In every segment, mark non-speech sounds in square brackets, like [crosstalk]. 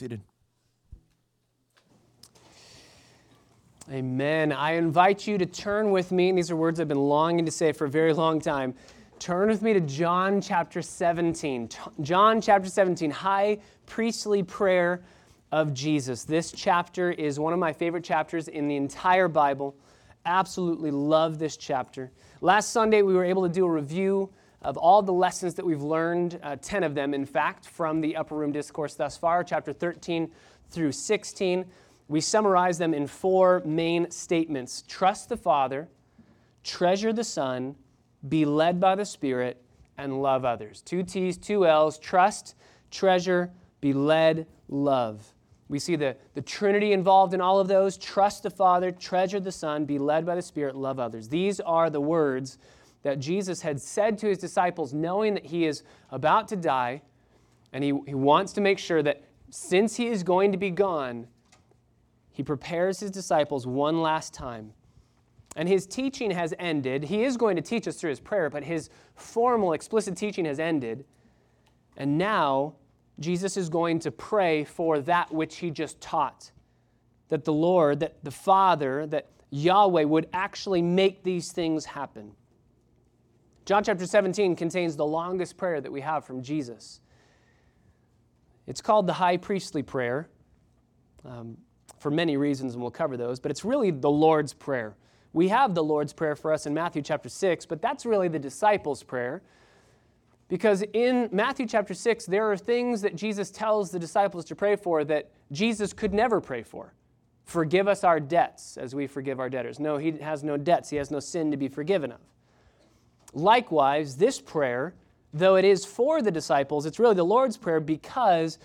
seated. Amen. I invite you to turn with me, and these are words I've been longing to say for a very long time. Turn with me to John chapter 17. John chapter 17, high priestly prayer of Jesus. This chapter is one of my favorite chapters in the entire Bible. Absolutely love this chapter. Last Sunday, we were able to do a review of all the lessons that we've learned, uh, 10 of them, in fact, from the Upper Room Discourse thus far, chapter 13 through 16. We summarize them in four main statements trust the Father, treasure the Son, be led by the Spirit, and love others. Two T's, two L's trust, treasure, be led, love. We see the, the Trinity involved in all of those trust the Father, treasure the Son, be led by the Spirit, love others. These are the words that Jesus had said to his disciples, knowing that he is about to die, and he, he wants to make sure that since he is going to be gone, he prepares his disciples one last time. And his teaching has ended. He is going to teach us through his prayer, but his formal, explicit teaching has ended. And now, Jesus is going to pray for that which he just taught that the Lord, that the Father, that Yahweh would actually make these things happen. John chapter 17 contains the longest prayer that we have from Jesus. It's called the high priestly prayer. Um, for many reasons, and we'll cover those, but it's really the Lord's Prayer. We have the Lord's Prayer for us in Matthew chapter 6, but that's really the disciples' prayer. Because in Matthew chapter 6, there are things that Jesus tells the disciples to pray for that Jesus could never pray for. Forgive us our debts as we forgive our debtors. No, he has no debts, he has no sin to be forgiven of. Likewise, this prayer, though it is for the disciples, it's really the Lord's Prayer because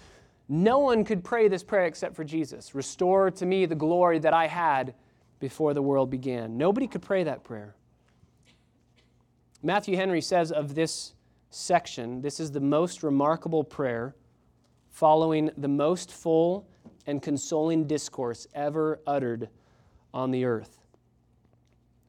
no one could pray this prayer except for Jesus. Restore to me the glory that I had before the world began. Nobody could pray that prayer. Matthew Henry says of this section this is the most remarkable prayer following the most full and consoling discourse ever uttered on the earth.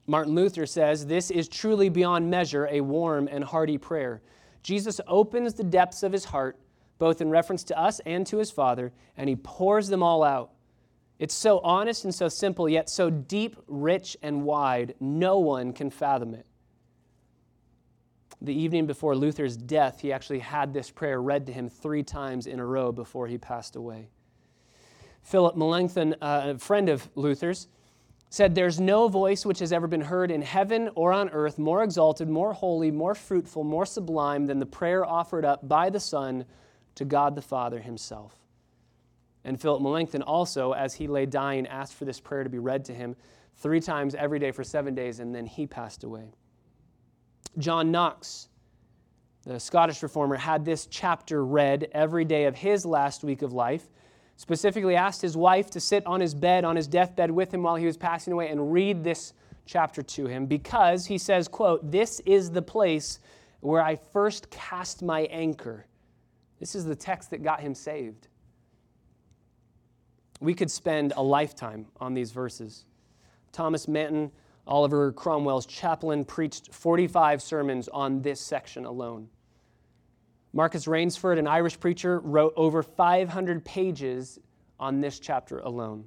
Martin Luther says this is truly beyond measure a warm and hearty prayer. Jesus opens the depths of his heart both in reference to us and to his Father, and he pours them all out. It's so honest and so simple, yet so deep, rich, and wide, no one can fathom it. The evening before Luther's death, he actually had this prayer read to him three times in a row before he passed away. Philip Melanchthon, uh, a friend of Luther's, said, There's no voice which has ever been heard in heaven or on earth more exalted, more holy, more fruitful, more sublime than the prayer offered up by the Son to God the Father himself. And Philip Melanchthon also, as he lay dying, asked for this prayer to be read to him three times every day for seven days, and then he passed away. John Knox, the Scottish reformer, had this chapter read every day of his last week of life. Specifically, asked his wife to sit on his bed, on his deathbed with him while he was passing away, and read this chapter to him because he says, quote, This is the place where I first cast my anchor this is the text that got him saved. We could spend a lifetime on these verses. Thomas Manton, Oliver Cromwell's chaplain, preached 45 sermons on this section alone. Marcus Rainsford, an Irish preacher, wrote over 500 pages on this chapter alone.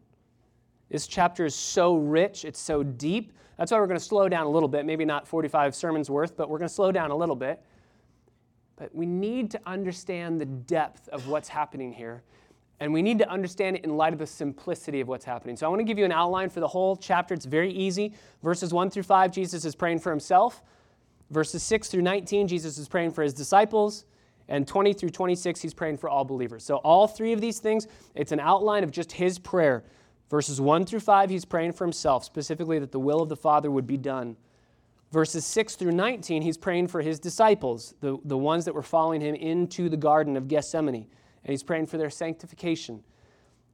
This chapter is so rich, it's so deep. That's why we're going to slow down a little bit, maybe not 45 sermons worth, but we're going to slow down a little bit but we need to understand the depth of what's happening here. And we need to understand it in light of the simplicity of what's happening. So I want to give you an outline for the whole chapter. It's very easy. Verses 1 through 5, Jesus is praying for himself. Verses 6 through 19, Jesus is praying for his disciples. And 20 through 26, he's praying for all believers. So all three of these things, it's an outline of just his prayer. Verses 1 through 5, he's praying for himself, specifically that the will of the Father would be done. Verses 6 through 19, he's praying for his disciples, the, the ones that were following him into the Garden of Gethsemane, and he's praying for their sanctification.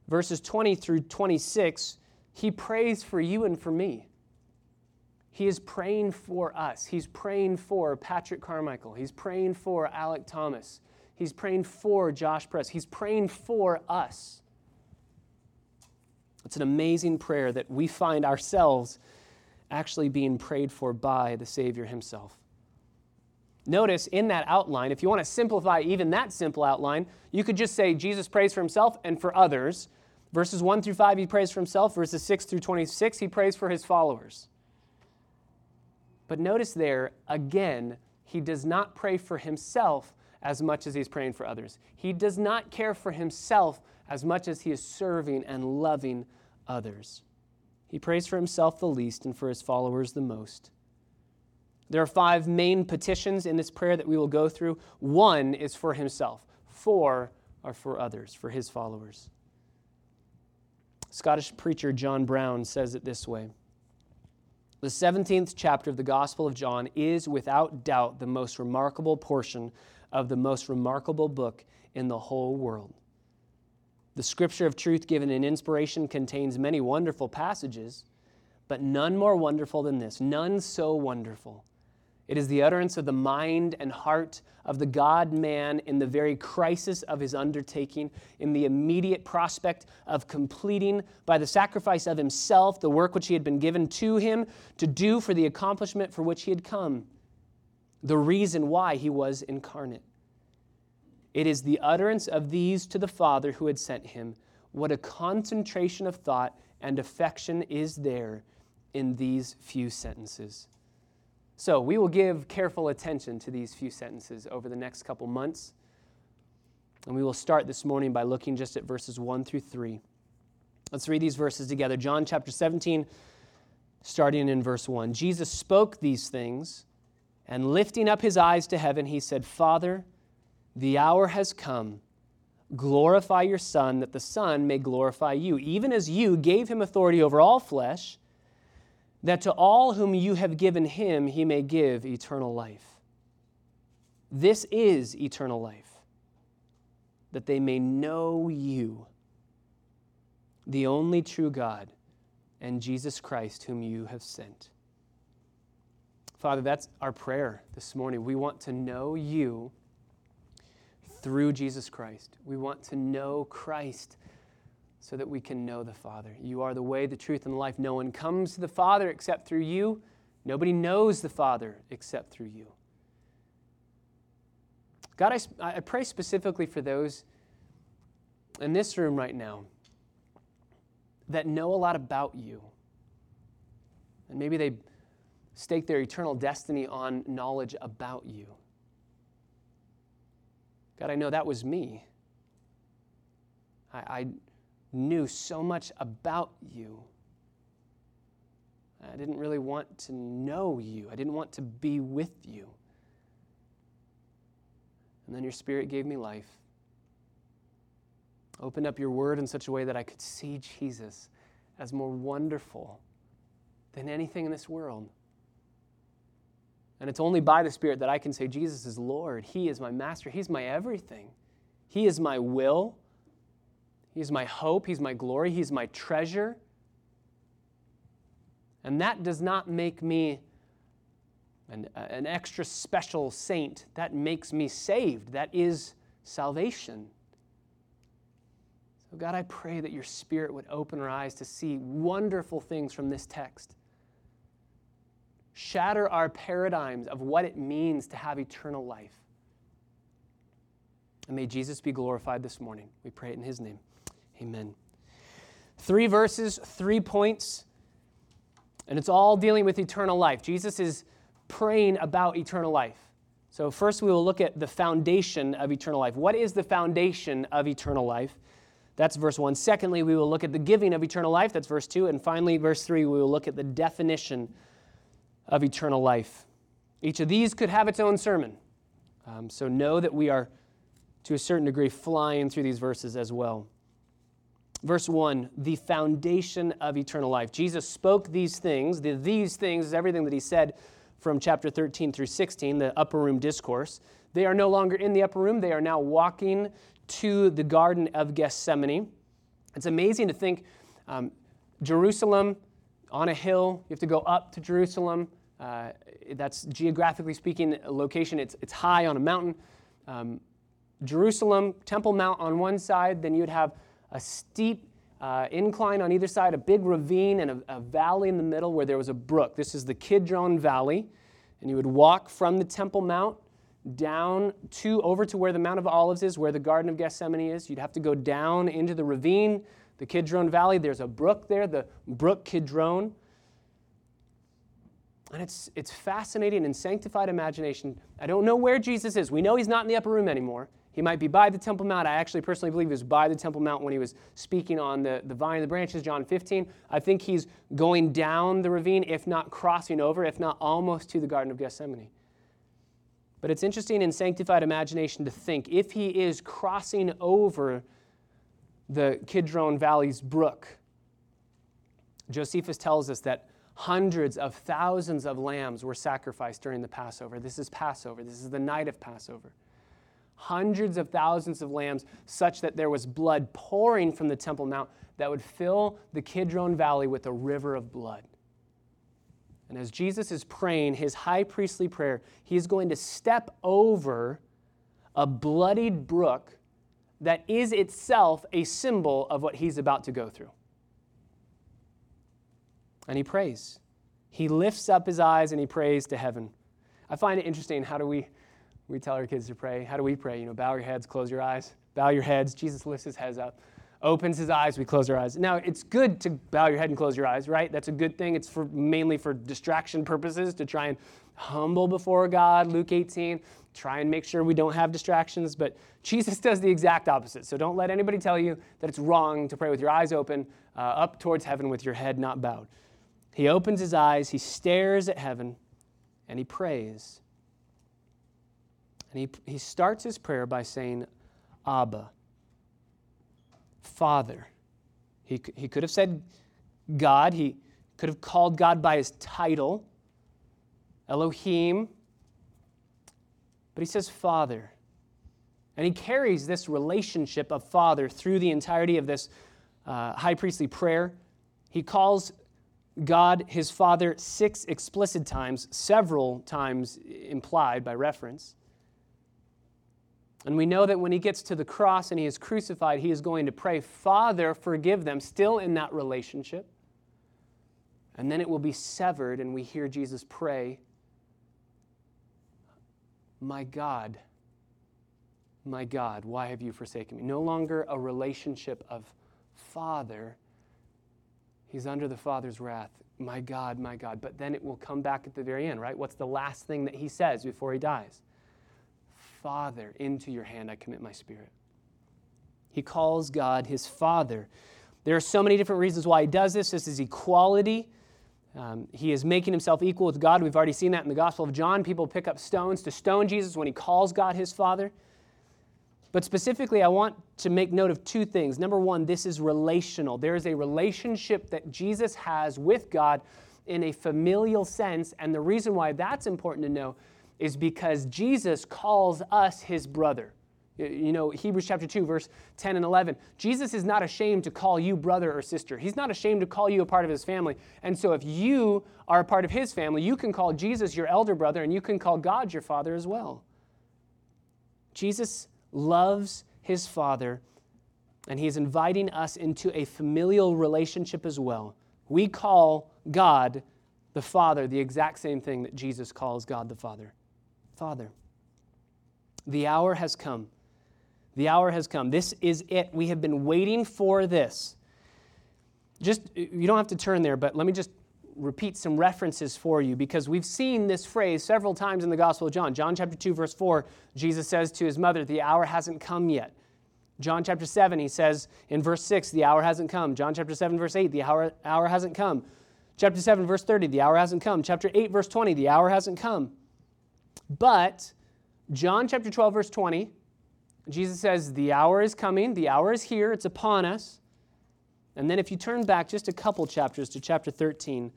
Verses 20 through 26, he prays for you and for me. He is praying for us. He's praying for Patrick Carmichael. He's praying for Alec Thomas. He's praying for Josh Press. He's praying for us. It's an amazing prayer that we find ourselves actually being prayed for by the Savior himself. Notice in that outline, if you want to simplify even that simple outline, you could just say Jesus prays for himself and for others. Verses 1 through 5, he prays for himself. Verses 6 through 26, he prays for his followers. But notice there, again, he does not pray for himself as much as he's praying for others. He does not care for himself as much as he is serving and loving others. He prays for himself the least and for his followers the most. There are five main petitions in this prayer that we will go through. One is for himself, four are for others, for his followers. Scottish preacher John Brown says it this way The 17th chapter of the Gospel of John is without doubt the most remarkable portion of the most remarkable book in the whole world. The scripture of truth given in inspiration contains many wonderful passages, but none more wonderful than this, none so wonderful it is the utterance of the mind and heart of the God man in the very crisis of his undertaking, in the immediate prospect of completing by the sacrifice of himself the work which he had been given to him to do for the accomplishment for which he had come, the reason why he was incarnate. It is the utterance of these to the Father who had sent him. What a concentration of thought and affection is there in these few sentences. So we will give careful attention to these few sentences over the next couple months. And we will start this morning by looking just at verses 1 through 3. Let's read these verses together. John chapter 17, starting in verse 1. Jesus spoke these things, and lifting up his eyes to heaven, he said, Father, the hour has come. Glorify your Son, that the Son may glorify you, even as you gave him authority over all flesh that to all whom you have given him he may give eternal life. This is eternal life, that they may know you, the only true God, and Jesus Christ, whom you have sent. Father, that's our prayer this morning. We want to know you through Jesus Christ. We want to know Christ so that we can know the Father. You are the way, the truth, and the life. No one comes to the Father except through you. Nobody knows the Father except through you. God, I, I pray specifically for those in this room right now that know a lot about you. And maybe they stake their eternal destiny on knowledge about you. God, I know that was me. I, I knew so much about you. I didn't really want to know you, I didn't want to be with you. And then your Spirit gave me life. Opened up your word in such a way that I could see Jesus as more wonderful than anything in this world. And it's only by the Spirit that I can say, Jesus is Lord. He is my master. He's my everything. He is my will. He's my hope. He's my glory. He's my treasure. And that does not make me an, an extra special saint. That makes me saved. That is salvation. So, God, I pray that your Spirit would open our eyes to see wonderful things from this text. Shatter our paradigms of what it means to have eternal life. And may Jesus be glorified this morning. We pray it in his name. Amen. Three verses, three points, and it's all dealing with eternal life. Jesus is praying about eternal life. So, first, we will look at the foundation of eternal life. What is the foundation of eternal life? That's verse 1. Secondly, we will look at the giving of eternal life. That's verse 2. And finally, verse 3, we will look at the definition of eternal life. Each of these could have its own sermon. Um, so, know that we are, to a certain degree, flying through these verses as well. Verse 1, the foundation of eternal life. Jesus spoke these things. The, these things is everything that he said from chapter 13 through 16, the upper room discourse. They are no longer in the upper room, they are now walking to the Garden of Gethsemane. It's amazing to think um, Jerusalem on a hill, you have to go up to Jerusalem. Uh, that's geographically speaking a location, it's, it's high on a mountain. Um, Jerusalem, Temple Mount on one side, then you'd have a steep uh, incline on either side, a big ravine, and a, a, valley in the middle where there was a brook. This is the Kidron Valley. And you would walk from the Temple Mount down to over to where the Mount of Olives is, where the Garden of Gethsemane is. You'd have to go down into the ravine, the Kidron Valley. There's a brook there, the brook Kidron. And it's, it's fascinating and sanctified imagination. I don't know where Jesus is. We know he's not in the upper room anymore. He might be by the Temple Mount. I actually personally believe he was by the Temple Mount when he was speaking on the, the vine and the branches, John 15. I think he's going down the ravine, if not crossing over, if not almost to the Garden of Gethsemane. But it's interesting in sanctified imagination to think if he is crossing over the Kidron Valley's brook, Josephus tells us that hundreds of thousands of lambs were sacrificed during the Passover. This is Passover, this is the night of Passover. Hundreds of thousands of lambs, such that there was blood pouring from the Temple Mount that would fill the Kidron Valley with a river of blood. And as Jesus is praying his high priestly prayer, he is going to step over a bloodied brook that is itself a symbol of what he's about to go through. And he prays. He lifts up his eyes and he prays to heaven. I find it interesting. How do we, we tell our kids to pray? How do we pray? You know, bow your heads, close your eyes. Bow your heads. Jesus lifts his head up opens his eyes, we close our eyes. Now, it's good to bow your head and close your eyes, right? That's a good thing. It's for mainly for distraction purposes to try and humble before God, Luke 18, try and make sure we don't have distractions, but Jesus does the exact opposite. So don't let anybody tell you that it's wrong to pray with your eyes open, uh, up towards heaven with your head not bowed. He opens his eyes, he stares at heaven, and he prays. And he, he starts his prayer by saying, Abba, Father. He, he could have said God, he could have called God by his title, Elohim, but he says Father. And he carries this relationship of Father through the entirety of this uh, high priestly prayer. He calls God his Father six explicit times, several times implied by reference. And we know that when he gets to the cross and he is crucified, he is going to pray, Father, forgive them, still in that relationship. And then it will be severed, and we hear Jesus pray, My God, my God, why have you forsaken me? No longer a relationship of Father. He's under the Father's wrath. My God, my God. But then it will come back at the very end, right? What's the last thing that he says before he dies? Father, into your hand I commit my spirit. He calls God his Father. There are so many different reasons why he does this. This is equality. Um, he is making himself equal with God. We've already seen that in the Gospel of John. People pick up stones to stone Jesus when he calls God his Father. But specifically, I want to make note of two things. Number one, this is relational. There is a relationship that Jesus has with God in a familial sense. And the reason why that's important to know is because Jesus calls us his brother. You know, Hebrews chapter 2, verse 10 and 11. Jesus is not ashamed to call you brother or sister. He's not ashamed to call you a part of his family. And so, if you are a part of his family, you can call Jesus your elder brother and you can call God your father as well. Jesus loves his father and he is inviting us into a familial relationship as well. We call God the Father the exact same thing that Jesus calls God the Father. Father, the hour has come. The hour has come. This is it. We have been waiting for this. Just, you don't have to turn there, but let me just repeat some references for you because we've seen this phrase several times in the Gospel of John. John chapter 2, verse 4, Jesus says to his mother, The hour hasn't come yet. John chapter 7, he says in verse 6, The hour hasn't come. John chapter 7, verse 8, The hour, hour hasn't come. Chapter 7, verse 30, The hour hasn't come. Chapter 8, verse 20, The hour hasn't come. But John chapter 12, verse 20, Jesus says, The hour is coming, the hour is here, it's upon us. And then if you turn back just a couple chapters to chapter 13,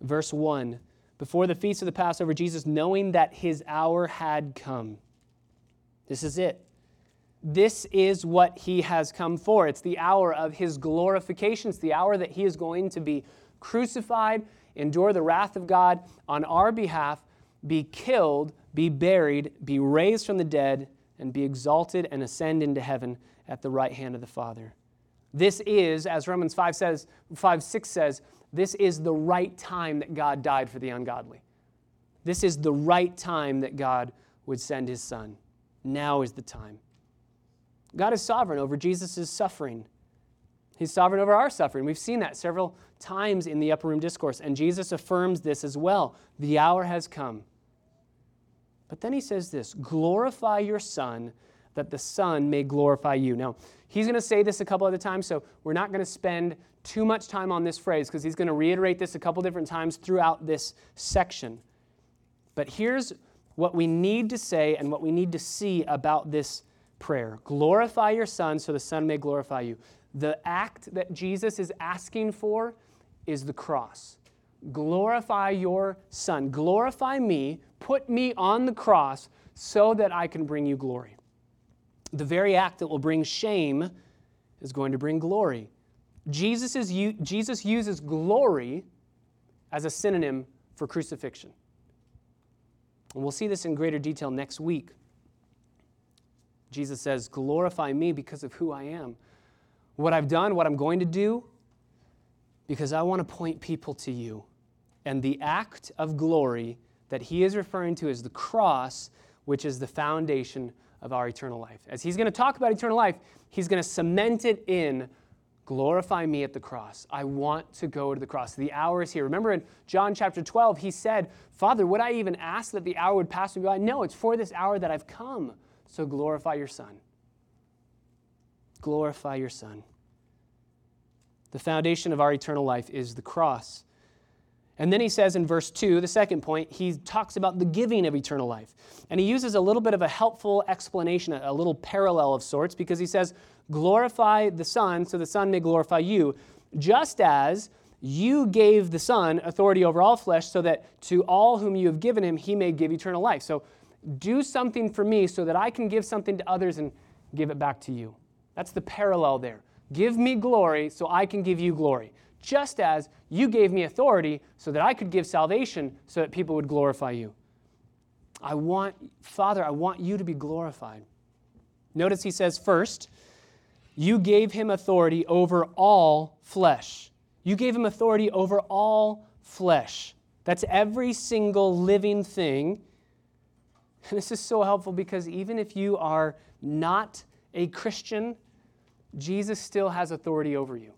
verse 1, before the feast of the Passover, Jesus, knowing that his hour had come. This is it. This is what he has come for. It's the hour of his glorification. It's the hour that he is going to be crucified, endure the wrath of God on our behalf, be killed, be buried, be raised from the dead, and be exalted and ascend into heaven at the right hand of the Father. This is, as Romans 5 says, 5 6 says, this is the right time that God died for the ungodly. This is the right time that God would send his son. Now is the time. God is sovereign over Jesus' suffering. He's sovereign over our suffering. We've seen that several times in the upper room discourse, and Jesus affirms this as well. The hour has come. But then he says this glorify your Son, that the Son may glorify you. Now, he's going to say this a couple other times, so we're not going to spend too much time on this phrase because he's going to reiterate this a couple different times throughout this section. But here's what we need to say and what we need to see about this prayer glorify your Son so the Son may glorify you. The act that Jesus is asking for is the cross. Glorify your Son. Glorify me. Put me on the cross so that I can bring you glory. The very act that will bring shame is going to bring glory. Jesus, is, Jesus uses glory as a synonym for crucifixion. And we'll see this in greater detail next week. Jesus says, Glorify me because of who I am. What I've done, what I'm going to do, because I want to point people to you. And the act of glory that he is referring to is the cross, which is the foundation of our eternal life. As he's going to talk about eternal life, he's going to cement it in glorify me at the cross. I want to go to the cross. The hour is here. Remember in John chapter 12, he said, Father, would I even ask that the hour would pass me by? No, it's for this hour that I've come. So glorify your Son. Glorify your Son. The foundation of our eternal life is the cross. And then he says in verse 2, the second point, he talks about the giving of eternal life. And he uses a little bit of a helpful explanation, a little parallel of sorts, because he says, Glorify the Son, so the Son may glorify you, just as you gave the Son authority over all flesh, so that to all whom you have given him, he may give eternal life. So do something for me so that I can give something to others and give it back to you. That's the parallel there. Give me glory so I can give you glory just as you gave me authority so that I could give salvation so that people would glorify you. I want, Father, I want you to be glorified. Notice he says, first, you gave him authority over all flesh. You gave him authority over all flesh. That's every single living thing. And this is so helpful because even if you are not a Christian, Jesus still has authority over you.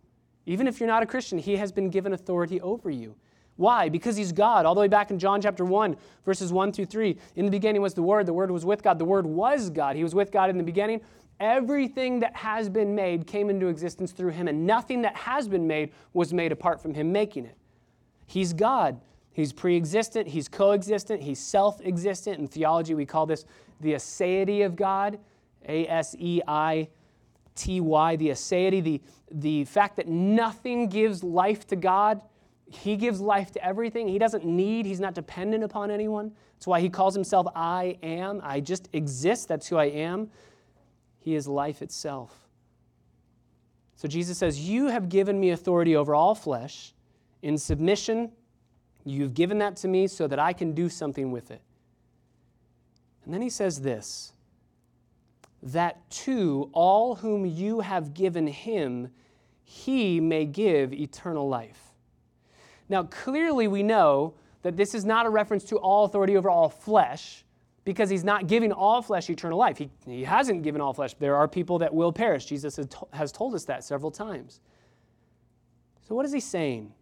Even if you're not a Christian, he has been given authority over you. Why? Because he's God. All the way back in John chapter 1, verses 1 through 3. In the beginning was the Word, the Word was with God, the Word was God. He was with God in the beginning. Everything that has been made came into existence through him, and nothing that has been made was made apart from him making it. He's God. He's pre existent, he's co-existent, he's self existent. In theology, we call this the aseity of God, A S E I T Y, the aseity, the, the fact that nothing gives life to God. He gives life to everything. He doesn't need, he's not dependent upon anyone. That's why he calls himself I am. I just exist. That's who I am. He is life itself. So Jesus says, You have given me authority over all flesh. In submission, you've given that to me so that I can do something with it. And then he says this that to all whom you have given him, he may give eternal life. Now, clearly, we know that this is not a reference to all authority over all flesh because he's not giving all flesh eternal life. He, he hasn't given all flesh. There are people that will perish. Jesus has, has told us that several times. So, what is he saying?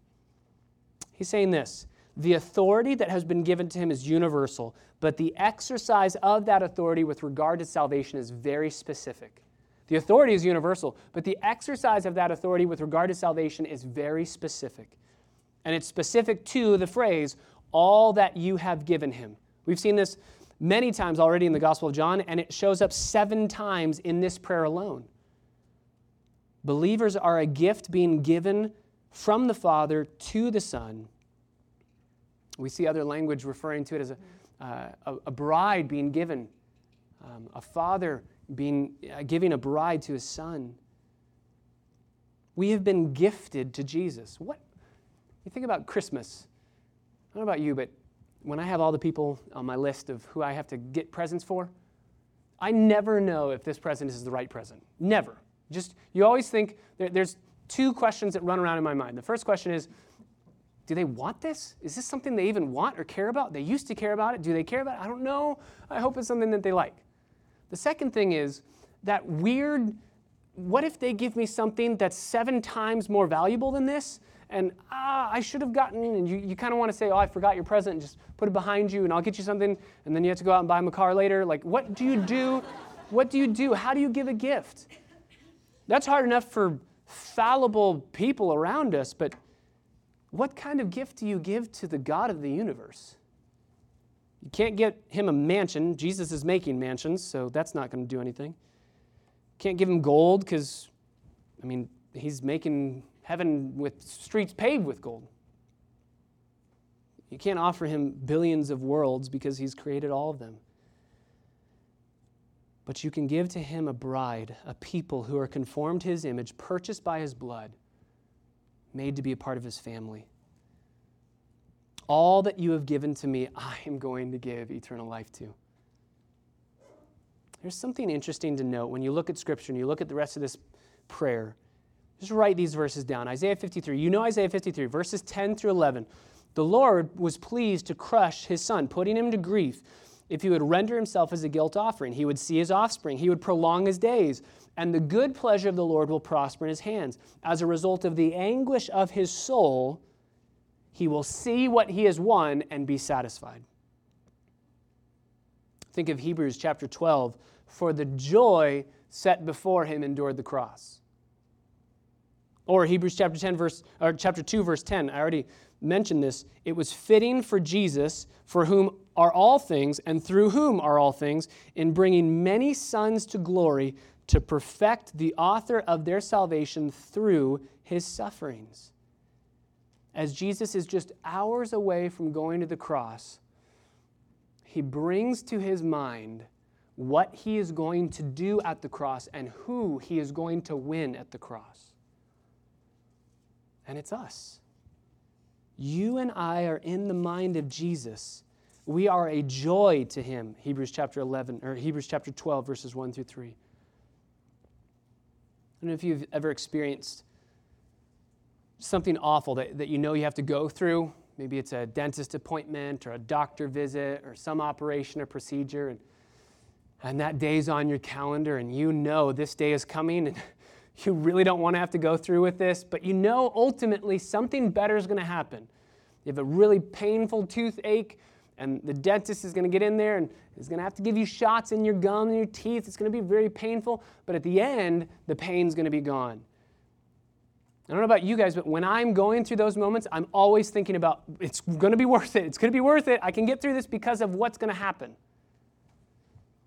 He's saying this the authority that has been given to him is universal, but the exercise of that authority with regard to salvation is very specific. The authority is universal, but the exercise of that authority with regard to salvation is very specific. And it's specific to the phrase, all that you have given him. We've seen this many times already in the Gospel of John, and it shows up seven times in this prayer alone. Believers are a gift being given from the Father to the Son we see other language referring to it as a, uh, a, a, bride being given, um, a father being, uh, giving a bride to his son. We have been gifted to Jesus. What? You think about Christmas. I don't know about you, but when I have all the people on my list of who I have to get presents for, I never know if this present is the right present. Never. Just, you always think there, there's two questions that run around in my mind. The first question is, do they want this? Is this something they even want or care about? They used to care about it. Do they care about it? I don't know. I hope it's something that they like. The second thing is that weird what if they give me something that's seven times more valuable than this? And ah, I should have gotten, and you, you kind of want to say, oh, I forgot your present, and just put it behind you, and I'll get you something, and then you have to go out and buy them a car later. Like, what do you do? what do you do? How do you give a gift? That's hard enough for fallible people around us, but what kind of gift do you give to the God of the universe? You can't get him a mansion. Jesus is making mansions, so that's not going to do anything. Can't give him gold because, I mean, he's making heaven with streets paved with gold. You can't offer him billions of worlds because he's created all of them. But you can give to him a bride, a people who are conformed to his image, purchased by his blood, made to be a part of his family. All that you have given to me, [laughs] I am going to give eternal life to. There's something interesting to note when you look at Scripture and you look at the rest of this prayer. Just write these verses down. Isaiah 53. You know Isaiah 53, verses 10 through 11. The Lord was pleased to crush his son, putting him to grief. If he would render himself as a guilt offering, he would see his offspring, he would prolong his days, and the good pleasure of the Lord will prosper in his hands. As a result of the anguish of his soul, he will see what he has won and be satisfied. Think of Hebrews chapter 12. For the joy set before him endured the cross. Or Hebrews chapter 10 verse or chapter 2 verse 10. I already mentioned this. It was fitting for Jesus, for whom are all things and through whom are all things, in bringing many sons to glory to perfect the author of their salvation through his sufferings. As Jesus is just hours away from going to the cross, he brings to his mind what he is going to do at the cross and who he is going to win at the cross. And it's us. You and I are in the mind of Jesus. We are a joy to him. Hebrews chapter 11 or Hebrews chapter 12 verses 1 through 3. I don't know if you've ever experienced something awful that, that you know you have to go through Maybe it's a dentist appointment or a doctor visit or some operation or procedure. And, and that day's on your calendar, and you know this day is coming, and [laughs] you really don't want to have to go through with this, but you know ultimately something better is going to happen. You have a really painful toothache, and the dentist is going to get in there and is going to have to give you shots in your gum and your teeth. It's going to be very painful, but at the end, the pain's going to be gone. I don't know about you guys, but when I'm going through those moments, I'm always thinking about it's going to be worth it. It's going to be worth it. I can get through this because of what's going to happen.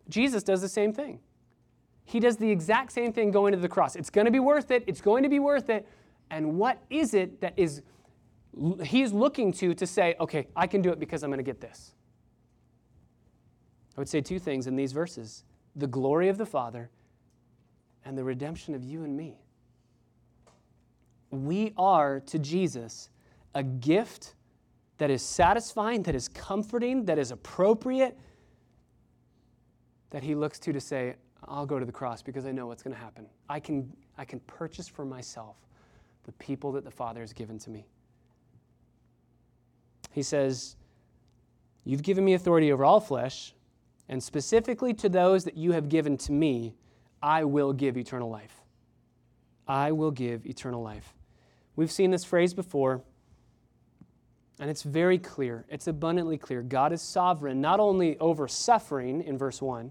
Jesus does the same thing. He does the exact same thing going to the cross. It's going to be worth it. It's going to be worth it. And what is it that is he's looking to to say, okay, I can do it because I'm going to get this? I would say two things in these verses the glory of the Father and the redemption of you and me we are to Jesus a gift that is satisfying, that is comforting, that is appropriate, that he looks to to say, I'll go to the cross because I know what's going to happen. I can, I can purchase for myself the people that the Father has given to me. He says, You've given me authority over all flesh, and specifically to those that you have given to me, I will give eternal life. I will give eternal life. We've seen this phrase before, and it's very clear. It's abundantly clear. God is sovereign not only over suffering in verse 1,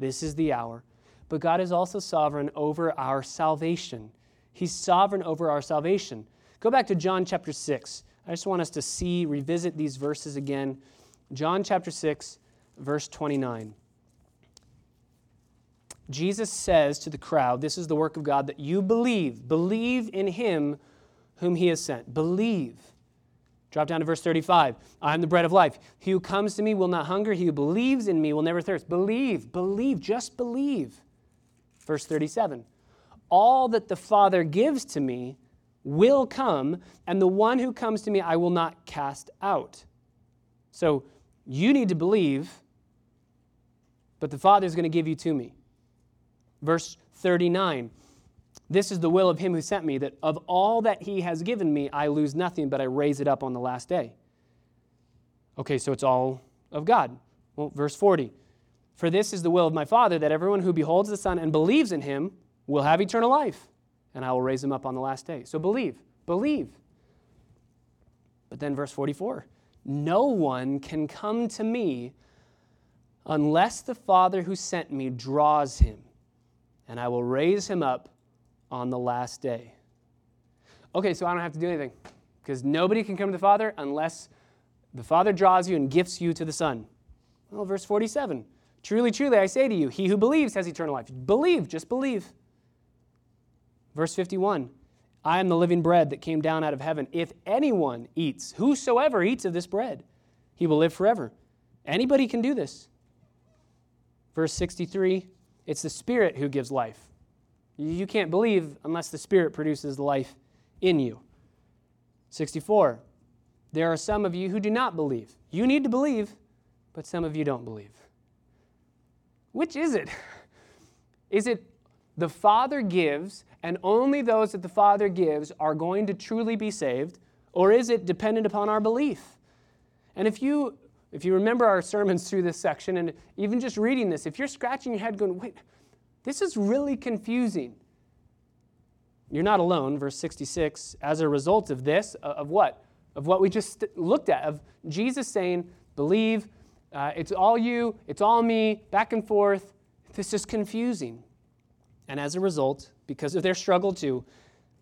this is the hour, but God is also sovereign over our salvation. He's sovereign over our salvation. Go back to John chapter 6. I just want us to see, revisit these verses again. John chapter 6, verse 29. Jesus says to the crowd, This is the work of God that you believe. Believe in him whom he has sent. Believe. Drop down to verse 35. I am the bread of life. He who comes to me will not hunger. He who believes in me will never thirst. Believe, believe, just believe. Verse 37. All that the Father gives to me will come, and the one who comes to me I will not cast out. So you need to believe, but the Father is going to give you to me. Verse 39 This is the will of him who sent me, that of all that he has given me, I lose nothing, but I raise it up on the last day. Okay, so it's all of God. Well, verse 40 For this is the will of my Father, that everyone who beholds the Son and believes in him will have eternal life, and I will raise him up on the last day. So believe, believe. But then, verse 44 No one can come to me unless the Father who sent me draws him, and I will raise him up on the last day. Okay, so I don't have to do anything because nobody can come to the Father unless the Father draws you and gifts you to the Son. Well, verse 47 Truly, truly, I say to you, he who believes has eternal life. Believe, just believe. Verse 51 I am the living bread that came down out of heaven. If anyone eats, whosoever eats of this bread, he will live forever. Anybody can do this. Verse 63 It's the Spirit who gives life. You can't believe unless the Spirit produces life in you. 64. There are some of you who do not believe. You need to believe, but some of you don't believe. Which is it? [laughs] Is it the Father gives, and only those that the Father gives are going to truly be saved, or is it dependent upon our belief? And if you if you remember our sermons through this section, and even just reading this, if you're scratching your head going, wait, this is really confusing. You're not alone, verse 66, as a result of this, of what? Of what we just looked at, of Jesus saying, believe, uh, it's all you, it's all me, back and forth. This is confusing. And as a result, because of their struggle too,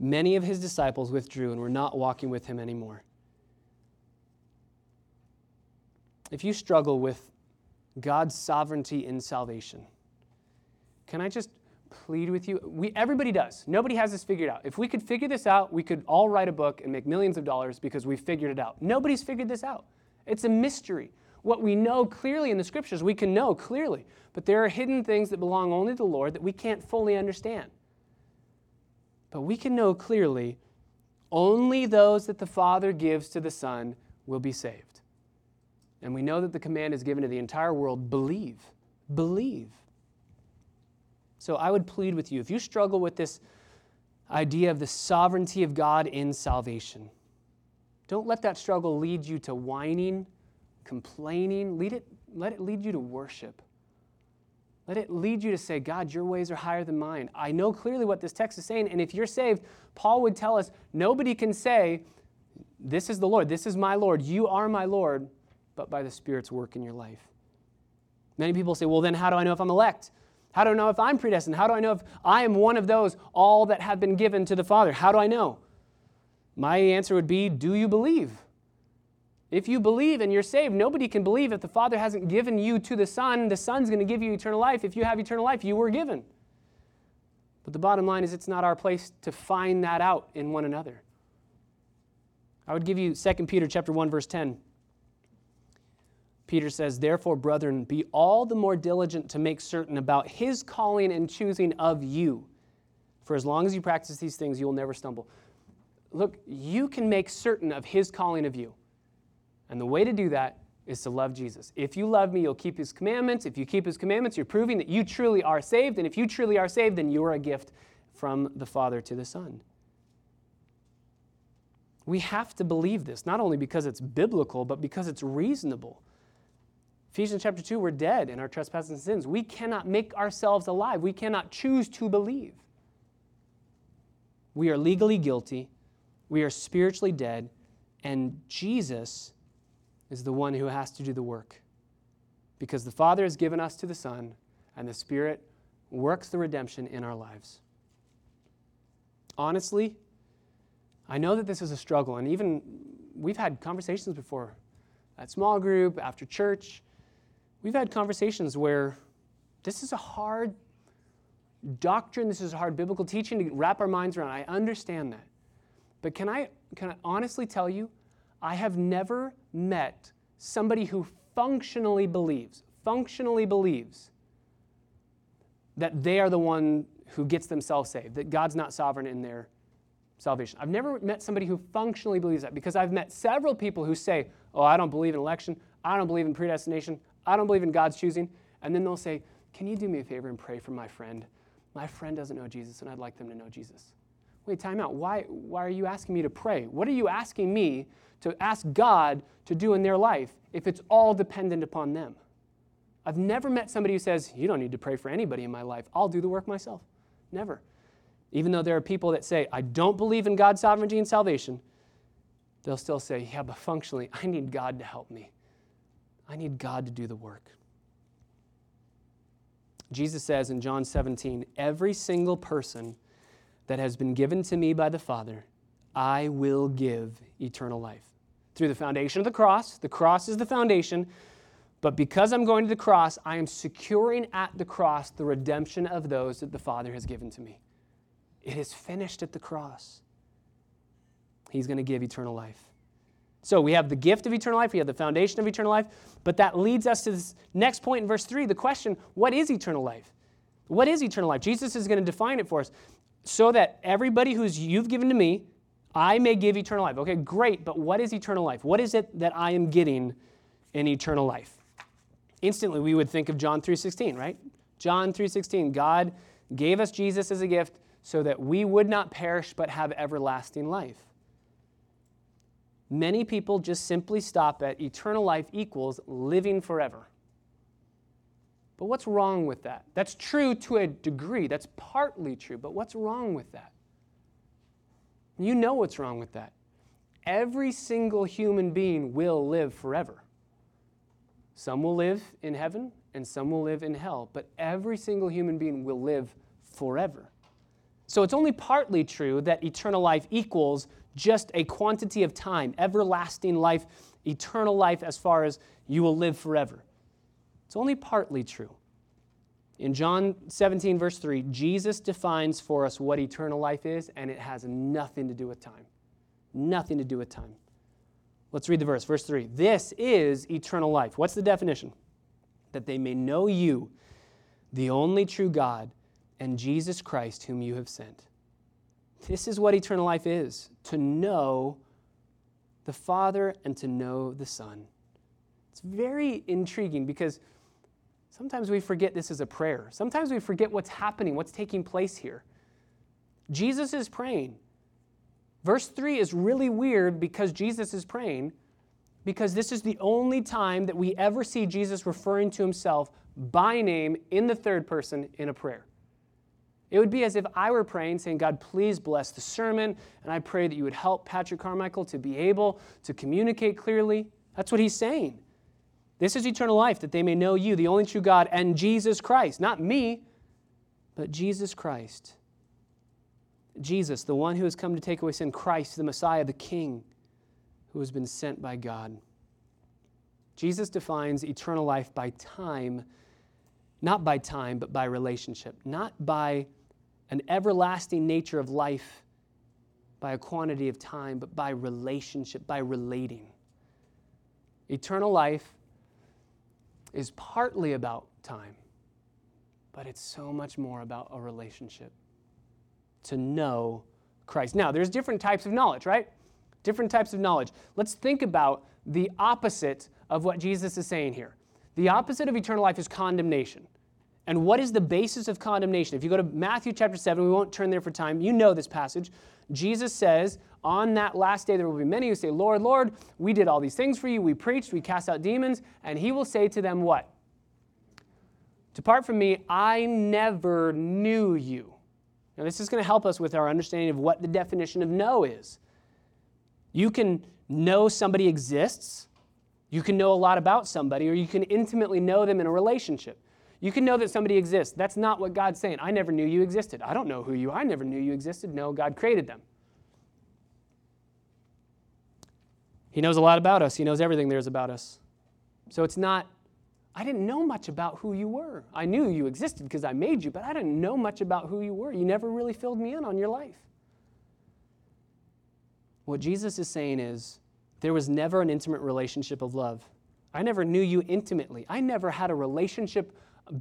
many of his disciples withdrew and were not walking with him anymore. If you struggle with God's sovereignty in salvation, can I just plead with you? We, everybody does. Nobody has this figured out. If we could figure this out, we could all write a book and make millions of dollars because we figured it out. Nobody's figured this out. It's a mystery. What we know clearly in the scriptures, we can know clearly. But there are hidden things that belong only to the Lord that we can't fully understand. But we can know clearly only those that the Father gives to the Son will be saved. And we know that the command is given to the entire world believe. Believe. So I would plead with you if you struggle with this idea of the sovereignty of God in salvation, don't let that struggle lead you to whining, complaining. Lead it, let it lead you to worship. Let it lead you to say, God, your ways are higher than mine. I know clearly what this text is saying. And if you're saved, Paul would tell us nobody can say, This is the Lord, this is my Lord, you are my Lord, but by the Spirit's work in your life. Many people say, Well, then how do I know if I'm elect? How do I know if I'm predestined? How do I know if I am one of those, all that have been given to the Father? How do I know? My answer would be, Do you believe? If you believe and you're saved, nobody can believe if the Father hasn't given you to the Son. The Son's going to give you eternal life. If you have eternal life, you were given. But the bottom line is, it's not our place to find that out in one another. I would give you 2 Peter chapter 1 verse 10. Peter says, "Therefore, brethren, be all the more diligent to make certain about his calling and choosing of you. For as long as you practice these things, you will never stumble." Look, you can make certain of his calling of you. And the way to do that is to love Jesus. If you love me, you'll keep his commandments. If you keep his commandments, you're proving that you truly are saved. And if you truly are saved, then you are a gift from the Father to the Son. We have to believe this, not only because it's biblical, but because it's reasonable. Ephesians chapter 2, we're dead in our trespasses and sins. We cannot make ourselves alive. We cannot choose to believe. We are legally guilty. We are spiritually dead. And Jesus is the one who has to do the work. Because the Father has given us to the Son, and the Spirit works the redemption in our lives. Honestly, I know that this is a struggle, and even we've had conversations before at small group, after church. We've had conversations where this is a hard doctrine, this is a hard biblical teaching to wrap our minds around. I understand that. But can I, can I honestly tell you, I have never met somebody who functionally believes, functionally believes that they are the one who gets themselves saved, that God's not sovereign in their salvation. I've never met somebody who functionally believes that because I've met several people who say, Oh, I don't believe in election. I don't believe in predestination. I don't believe in God's choosing. And then they'll say, Can you do me a favor and pray for my friend? My friend doesn't know Jesus, and I'd like them to know Jesus. Wait, time out. Why, why are you asking me to pray? What are you asking me to ask God to do in their life if it's all dependent upon them? I've never met somebody who says, You don't need to pray for anybody in my life. I'll do the work myself. Never. Even though there are people that say, I don't believe in God's sovereignty and salvation, they'll still say, Yeah, but functionally, I need God to help me. I need God to do the work. Jesus says in John 17, Every single person that has been given to me by the Father, I will give eternal life. Through the foundation of the cross, the cross is the foundation, but because I'm going to the cross, I am securing at the cross the redemption of those that the Father has given to me. It is finished at the cross. He's going to give eternal life. So we have the gift of eternal life, we have the foundation of eternal life, but that leads us to this next point in verse 3 the question what is eternal life? What is eternal life? Jesus is going to define it for us so that everybody who's you've given to me, I may give eternal life. Okay, great, but what is eternal life? What is it that I am getting in eternal life? Instantly we would think of John 3:16, right? John 3:16, God gave us Jesus as a gift so that we would not perish but have everlasting life. Many people just simply stop at eternal life equals living forever. But what's wrong with that? That's true to a degree, that's partly true, but what's wrong with that? You know what's wrong with that. Every single human being will live forever. Some will live in heaven and some will live in hell, but every single human being will live forever. So it's only partly true that eternal life equals just a quantity of time, everlasting life, eternal life, as far as you will live forever. It's only partly true. In John 17, verse 3, Jesus defines for us what eternal life is, and it has nothing to do with time. Nothing to do with time. Let's read the verse. Verse 3 This is eternal life. What's the definition? That they may know you, the only true God, and Jesus Christ, whom you have sent. This is what eternal life is to know the Father and to know the Son. It's very intriguing because sometimes we forget this is a prayer. Sometimes we forget what's happening, what's taking place here. Jesus is praying. Verse 3 is really weird because Jesus is praying, because this is the only time that we ever see Jesus referring to himself by name in the third person in a prayer. It would be as if I were praying, saying, God, please bless the sermon, and I pray that you would help Patrick Carmichael to be able to communicate clearly. That's what he's saying. This is eternal life, that they may know you, the only true God, and Jesus Christ. Not me, but Jesus Christ. Jesus, the one who has come to take away sin, Christ, the Messiah, the King, who has been sent by God. Jesus defines eternal life by time, not by time, but by relationship, not by an everlasting nature of life by a quantity of time, but by relationship, by relating. Eternal life is partly about time, but it's so much more about a relationship to know Christ. Now, there's different types of knowledge, right? Different types of knowledge. Let's think about the opposite of what Jesus is saying here. The opposite of eternal life is condemnation. And what is the basis of condemnation? If you go to Matthew chapter 7, we won't turn there for time. You know this passage. Jesus says, On that last day, there will be many who say, Lord, Lord, we did all these things for you. We preached, we cast out demons. And he will say to them, What? Depart from me, I never knew you. Now, this is going to help us with our understanding of what the definition of know is. You can know somebody exists, you can know a lot about somebody, or you can intimately know them in a relationship. You can know that somebody exists. That's not what God's saying. I never knew you existed. I don't know who you are. I never knew you existed. No, God created them. He knows a lot about us. He knows everything there is about us. So it's not, I didn't know much about who you were. I knew you existed because I made you, but I didn't know much about who you were. You never really filled me in on your life. What Jesus is saying is, there was never an intimate relationship of love. I never knew you intimately. I never had a relationship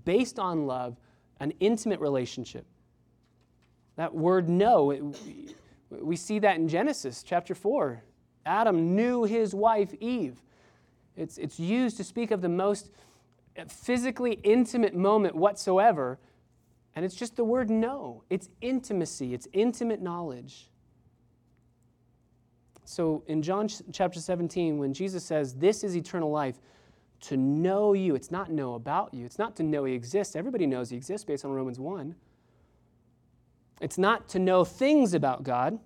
based on love, an intimate relationship. That word know, we see that in Genesis chapter 4. Adam knew his wife Eve. It's, it's used to speak of the most physically intimate moment whatsoever. And it's just the word know. It's intimacy, it's intimate knowledge. So in John chapter 17, when Jesus says, This is eternal life, to know you, it's not know about you, it's not to know he exists. Everybody knows he exists based on Romans 1. It's not to know things about God.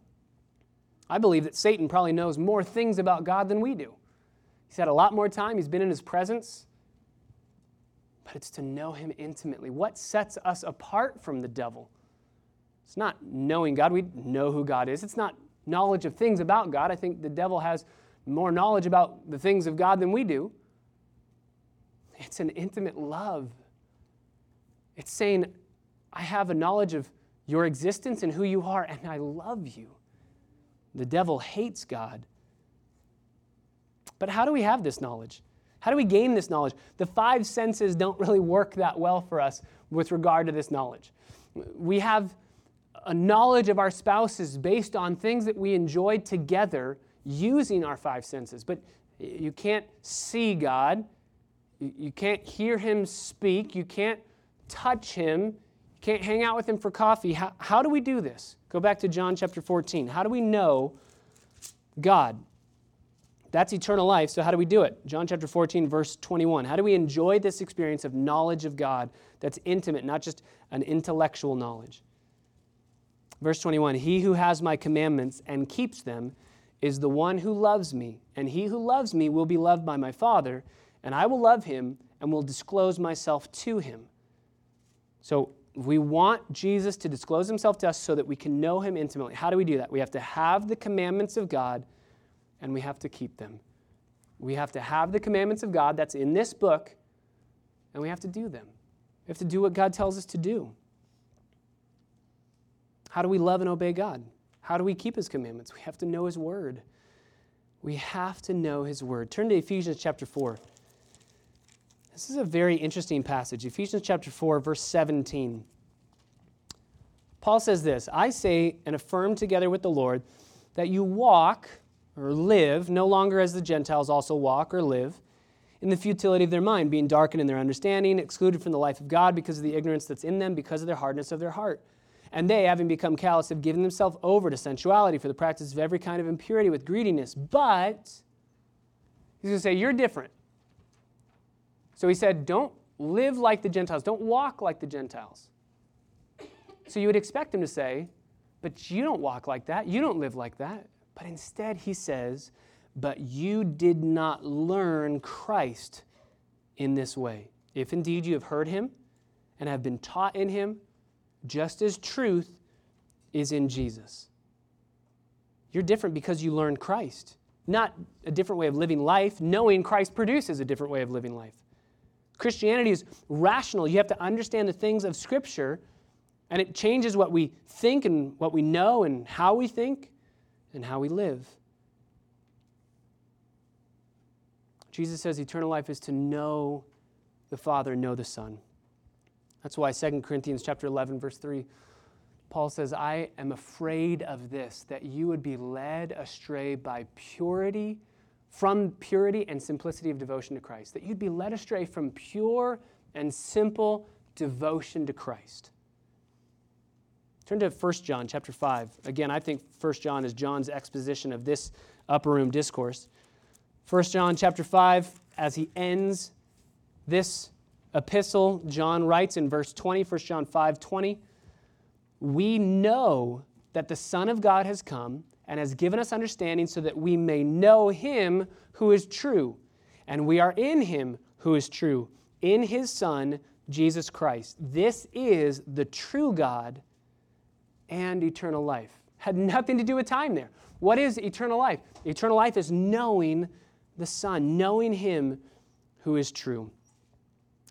I believe that Satan probably knows more things about God than we do. He's had a lot more time, he's been in his presence. But it's to know him intimately. What sets us apart from the devil? It's not knowing God. We know who God is. It's not knowledge of things about God. I think the devil has more knowledge about the things of God than we do. It's an intimate love. It's saying, I have a knowledge of your existence and who you are, and I love you. The devil hates God. But how do we have this knowledge? How do we gain this knowledge? The five senses don't really work that well for us with regard to this knowledge. We have a knowledge of our spouses based on things that we enjoy together using our five senses. But you can't see God, you can't hear Him speak, you can't touch Him, you can't hang out with Him for coffee. How, how do we do this? Go back to John chapter 14. How do we know God? That's eternal life. So, how do we do it? John chapter 14, verse 21. How do we enjoy this experience of knowledge of God that's intimate, not just an intellectual knowledge? Verse 21 He who has my commandments and keeps them is the one who loves me, and he who loves me will be loved by my Father, and I will love him and will disclose myself to him. So, we want Jesus to disclose himself to us so that we can know him intimately. How do we do that? We have to have the commandments of God and we have to keep them. We have to have the commandments of God that's in this book and we have to do them. We have to do what God tells us to do. How do we love and obey God? How do we keep His commandments? We have to know His Word. We have to know His Word. Turn to Ephesians chapter 4. This is a very interesting passage. Ephesians chapter 4, verse 17. Paul says this I say and affirm together with the Lord that you walk or live no longer as the Gentiles also walk or live in the futility of their mind, being darkened in their understanding, excluded from the life of God because of the ignorance that's in them, because of their hardness of their heart and they, having become callous, have given themselves over to sensuality for the practice of every kind of impurity with greediness. But he's going to say, You're different. So he said, Don't live like the Gentiles, don't walk like the Gentiles. So you would expect him to say, But you don't walk like that, you don't live like that. But instead, he says, But you did not learn Christ in this way. If indeed you have heard him and have been taught in him, just as truth is in Jesus. You're different because you learned Christ, not a different way of living life. Knowing Christ produces a different way of living life. Christianity is rational. You have to understand the things of Scripture, and it changes what we think and what we know and how we think and how we live. Jesus says eternal life is to know the Father and know the Son. That's why 2 Corinthians chapter 11 verse 3 Paul says, "I am afraid of this that you would be led astray by purity from purity and simplicity of devotion to Christ. That you'd be led astray from pure and simple devotion to Christ." Turn to 1 John chapter 5. Again, I think 1 John is John's exposition of this upper room discourse. 1 John chapter 5 as he ends this epistle, John writes in verse 20, 1 John 5 20, we know that the Son of God has come and has given us understanding so that we may know him who is true. And we are in him who is true, in his Son, Jesus Christ. This is the true God and eternal life. Had nothing to do with time there. What is eternal life? Eternal life is knowing the Son, knowing him who is true.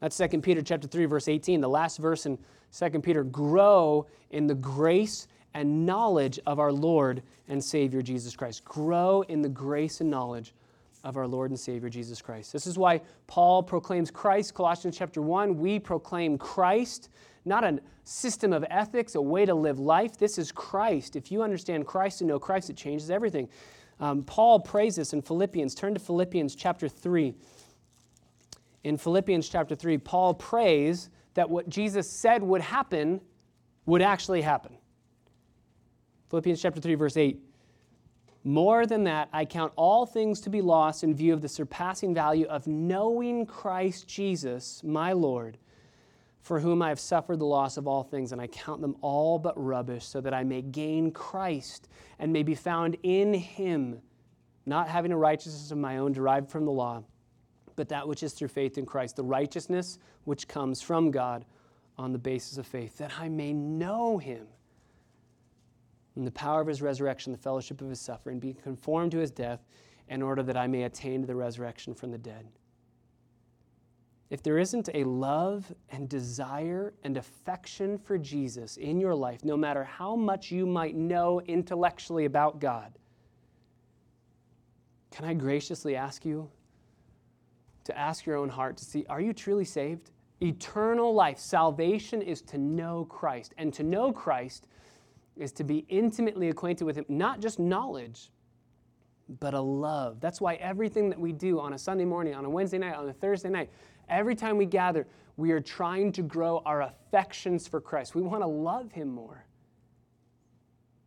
That's 2 Peter chapter 3 verse 18, the last verse in 2 Peter, grow in the grace and knowledge of our Lord and Savior Jesus Christ. Grow in the grace and knowledge of our Lord and Savior Jesus Christ. This is why Paul proclaims Christ, Colossians chapter 1. We proclaim Christ, not a system of ethics, a way to live life. This is Christ. If you understand Christ and know Christ, it changes everything. Um, Paul prays this in Philippians. Turn to Philippians chapter 3 in Philippians chapter 3, Paul prays that what Jesus said would happen would actually happen. Philippians chapter 3 verse 8 more than that, I count all things to be lost in view of the surpassing value of knowing Christ Jesus, my Lord, for whom I have suffered the loss of all things, and I count them all but rubbish, so that I may gain Christ and may be found in him, not having a righteousness of my own derived from the law, but that which is through faith in Christ, the righteousness which comes from God on the basis of faith, that I may know him in the power of his resurrection, the fellowship of his suffering, being conformed to his death, in order that I may attain to the resurrection from the dead. If there isn't a love and desire and affection for Jesus in your life, no matter how much you might know intellectually about God, can I graciously ask you to ask your own heart to see are you truly saved? Eternal life, salvation is to know Christ. And to know Christ is to be intimately acquainted with Him, not just knowledge, but a love. That's why everything that we do on a Sunday morning, on a Wednesday night, on a Thursday night, every time we gather, we are trying to grow our affections for Christ. We want to love Him more.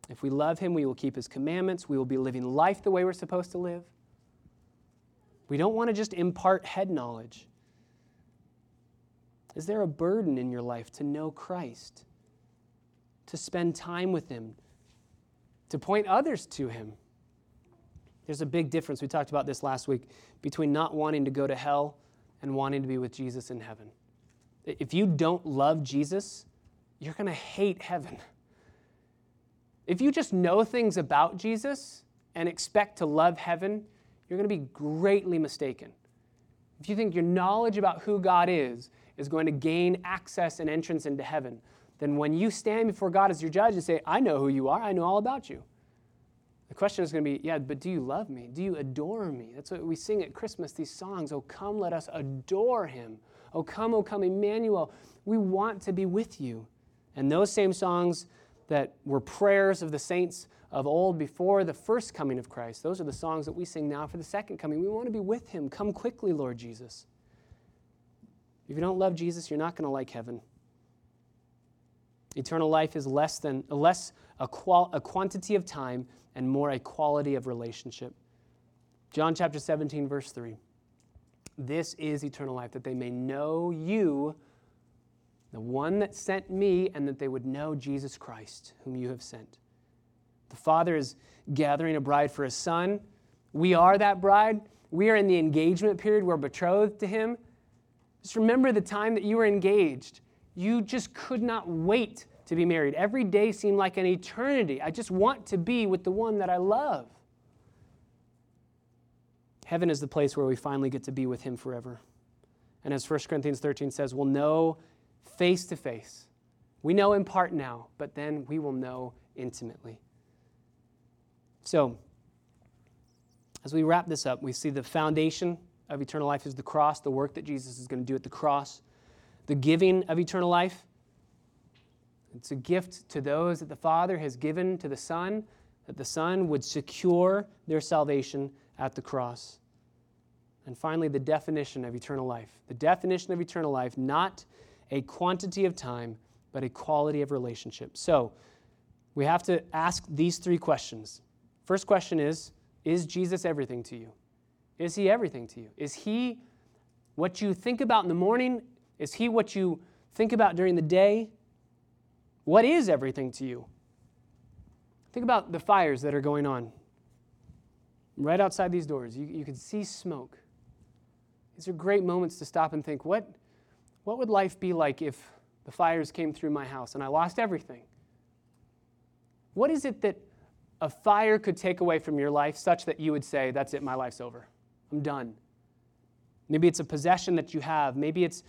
If we love Him, we will keep His commandments. We will be living life the way we're supposed to live. We don't want to just impart head knowledge. Is there a burden in your life to know Christ? To spend time with Him, to point others to Him. There's a big difference, we talked about this last week, between not wanting to go to hell and wanting to be with Jesus in heaven. If you don't love Jesus, you're going to hate heaven. If you just know things about Jesus and expect to love heaven, you're going to be greatly mistaken. If you think your knowledge about who God is is going to gain access and entrance into heaven, then when you stand before God as your judge and say, I know who you are, I know all about you. The question is going to be, yeah, but do you love me? Do you adore me? That's what we sing at Christmas, these songs. Oh, come, let us adore him. Oh, come, oh, come, Emmanuel. We want to be with you. And those same songs that were prayers of the saints of old before the first coming of Christ, those are the songs that we sing now for the second coming. We want to be with him. Come quickly, Lord Jesus. If you don't love Jesus, you're not going to like heaven. Eternal life is less than less a, qual, a quantity of time and more a quality of relationship. John chapter 17, verse 3. This is eternal life, that they may know you, the one that sent me, and that they would know Jesus Christ, whom you have sent. The Father is gathering a bride for his Son. We are that bride. We are in the engagement period. We're betrothed to him. Just remember the time that you were engaged. You just could not wait to be married. Every day seemed like an eternity. I just want to be with the one that I love. Heaven is the place where we finally get to be with him forever. And as 1 Corinthians 13 says, we'll know face to face. We know in part now, but then we will know intimately. So, as we wrap this up, we see the foundation of eternal life is the cross, the work that Jesus is going to do at the cross the giving of eternal life. It's a gift to those that the Father has given to the Son, that the Son would secure their salvation at the cross. And finally, the definition of eternal life. The definition of eternal life, not a quantity of time, but a quality of relationship. So, we have to ask these three questions. First question is Is Jesus everything to you? Is he everything to you? Is he what you think about in the morning is He what you think about during the day? What is everything to you? Think about the fires that are going on. Right outside these doors, you, you can see smoke. These are great moments to stop and think what, what would life be like if the fires came through my house and I lost everything? What is it that a fire could take away from your life such that you would say, That's it, my life's over? I'm done. Maybe it's a possession that you have. Maybe it's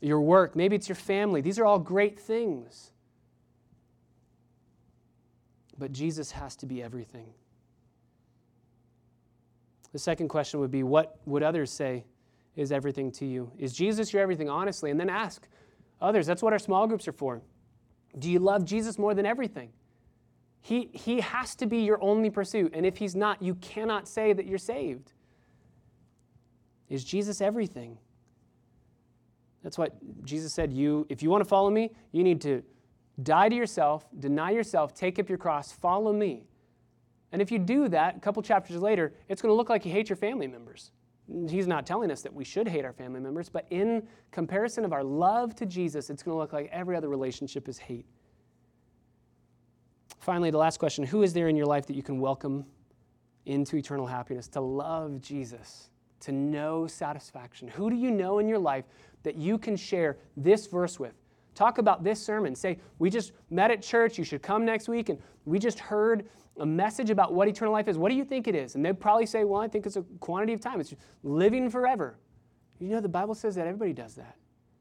your work, maybe it's your family. These are all great things. But Jesus has to be everything. The second question would be what would others say is everything to you? Is Jesus your everything, honestly? And then ask others. That's what our small groups are for. Do you love Jesus more than everything? He, he has to be your only pursuit. And if he's not, you cannot say that you're saved. Is Jesus everything? That's what Jesus said. You, if you want to follow me, you need to Die to yourself, deny yourself, take up your cross, follow me. And if you do that, a couple chapters later, it's going to look like you hate your family members. He's not telling us that we should hate our family members, but in comparison of our love to Jesus, it's going to look like every other relationship is hate. Finally, the last question Who is there in your life that you can welcome into eternal happiness? To love Jesus, to know satisfaction. Who do you know in your life that you can share this verse with? Talk about this sermon. Say, we just met at church. You should come next week. And we just heard a message about what eternal life is. What do you think it is? And they'd probably say, well, I think it's a quantity of time. It's living forever. You know, the Bible says that everybody does that.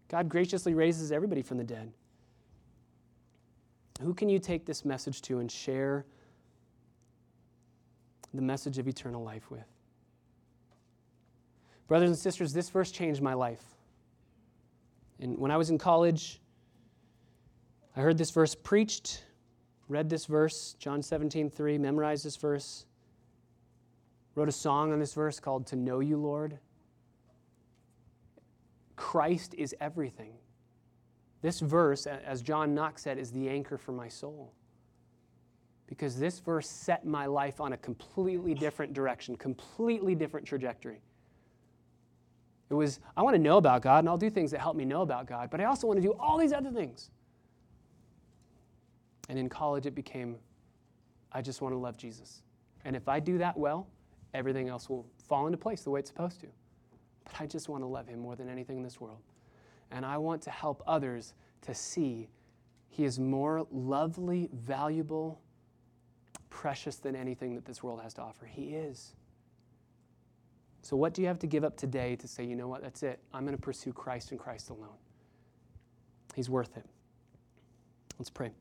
God graciously raises everybody from the dead. Who can you take this message to and share the message of eternal life with? Brothers and sisters, this verse changed my life. And when I was in college, I heard this verse preached, read this verse, John 17, 3, memorized this verse, wrote a song on this verse called To Know You, Lord. Christ is everything. This verse, as John Knox said, is the anchor for my soul. Because this verse set my life on a completely different direction, completely different trajectory. It was, I want to know about God, and I'll do things that help me know about God, but I also want to do all these other things. And in college, it became, I just want to love Jesus. And if I do that well, everything else will fall into place the way it's supposed to. But I just want to love him more than anything in this world. And I want to help others to see he is more lovely, valuable, precious than anything that this world has to offer. He is. So, what do you have to give up today to say, you know what, that's it? I'm going to pursue Christ and Christ alone? He's worth it. Let's pray.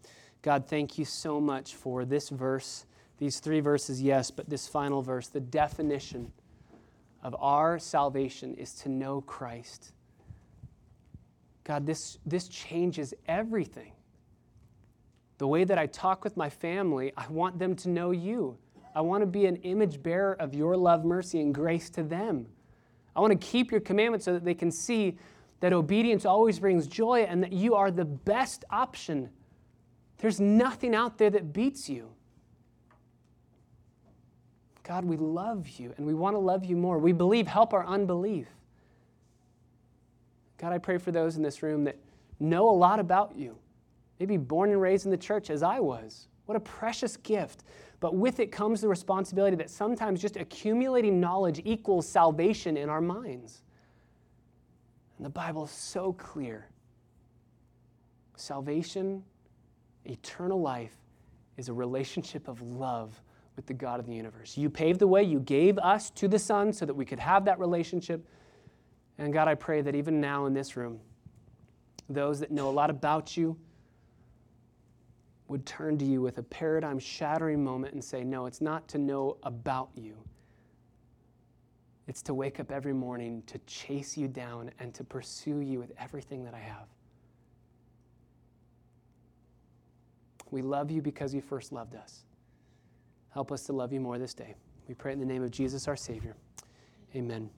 God, thank you so much for this verse, these three verses, yes, but this final verse, the definition of our salvation is to know Christ. God, this, this changes everything. The way that I talk with my family, I want them to know you. I want to be an image bearer of your love, mercy, and grace to them. I want to keep your commandments so that they can see that obedience always brings joy and that you are the best option there's nothing out there that beats you. God, we love you and we want to love you more. We believe, help our unbelief. God, I pray for those in this room that know a lot about you, maybe born and raised in the church as I was. What a precious gift. But with it comes the responsibility that sometimes just accumulating knowledge equals salvation in our minds. And the Bible is so clear. Salvation Eternal life is a relationship of love with the God of the universe. You paved the way, you gave us to the Son so that we could have that relationship. And God, I pray that even now in this room, those that know a lot about you would turn to you with a paradigm shattering moment and say, No, it's not to know about you. It's to wake up every morning to chase you down and to pursue you with everything that I have. We love you because you first loved us. Help us to love you more this day. We pray in the name of Jesus, our Savior. Amen.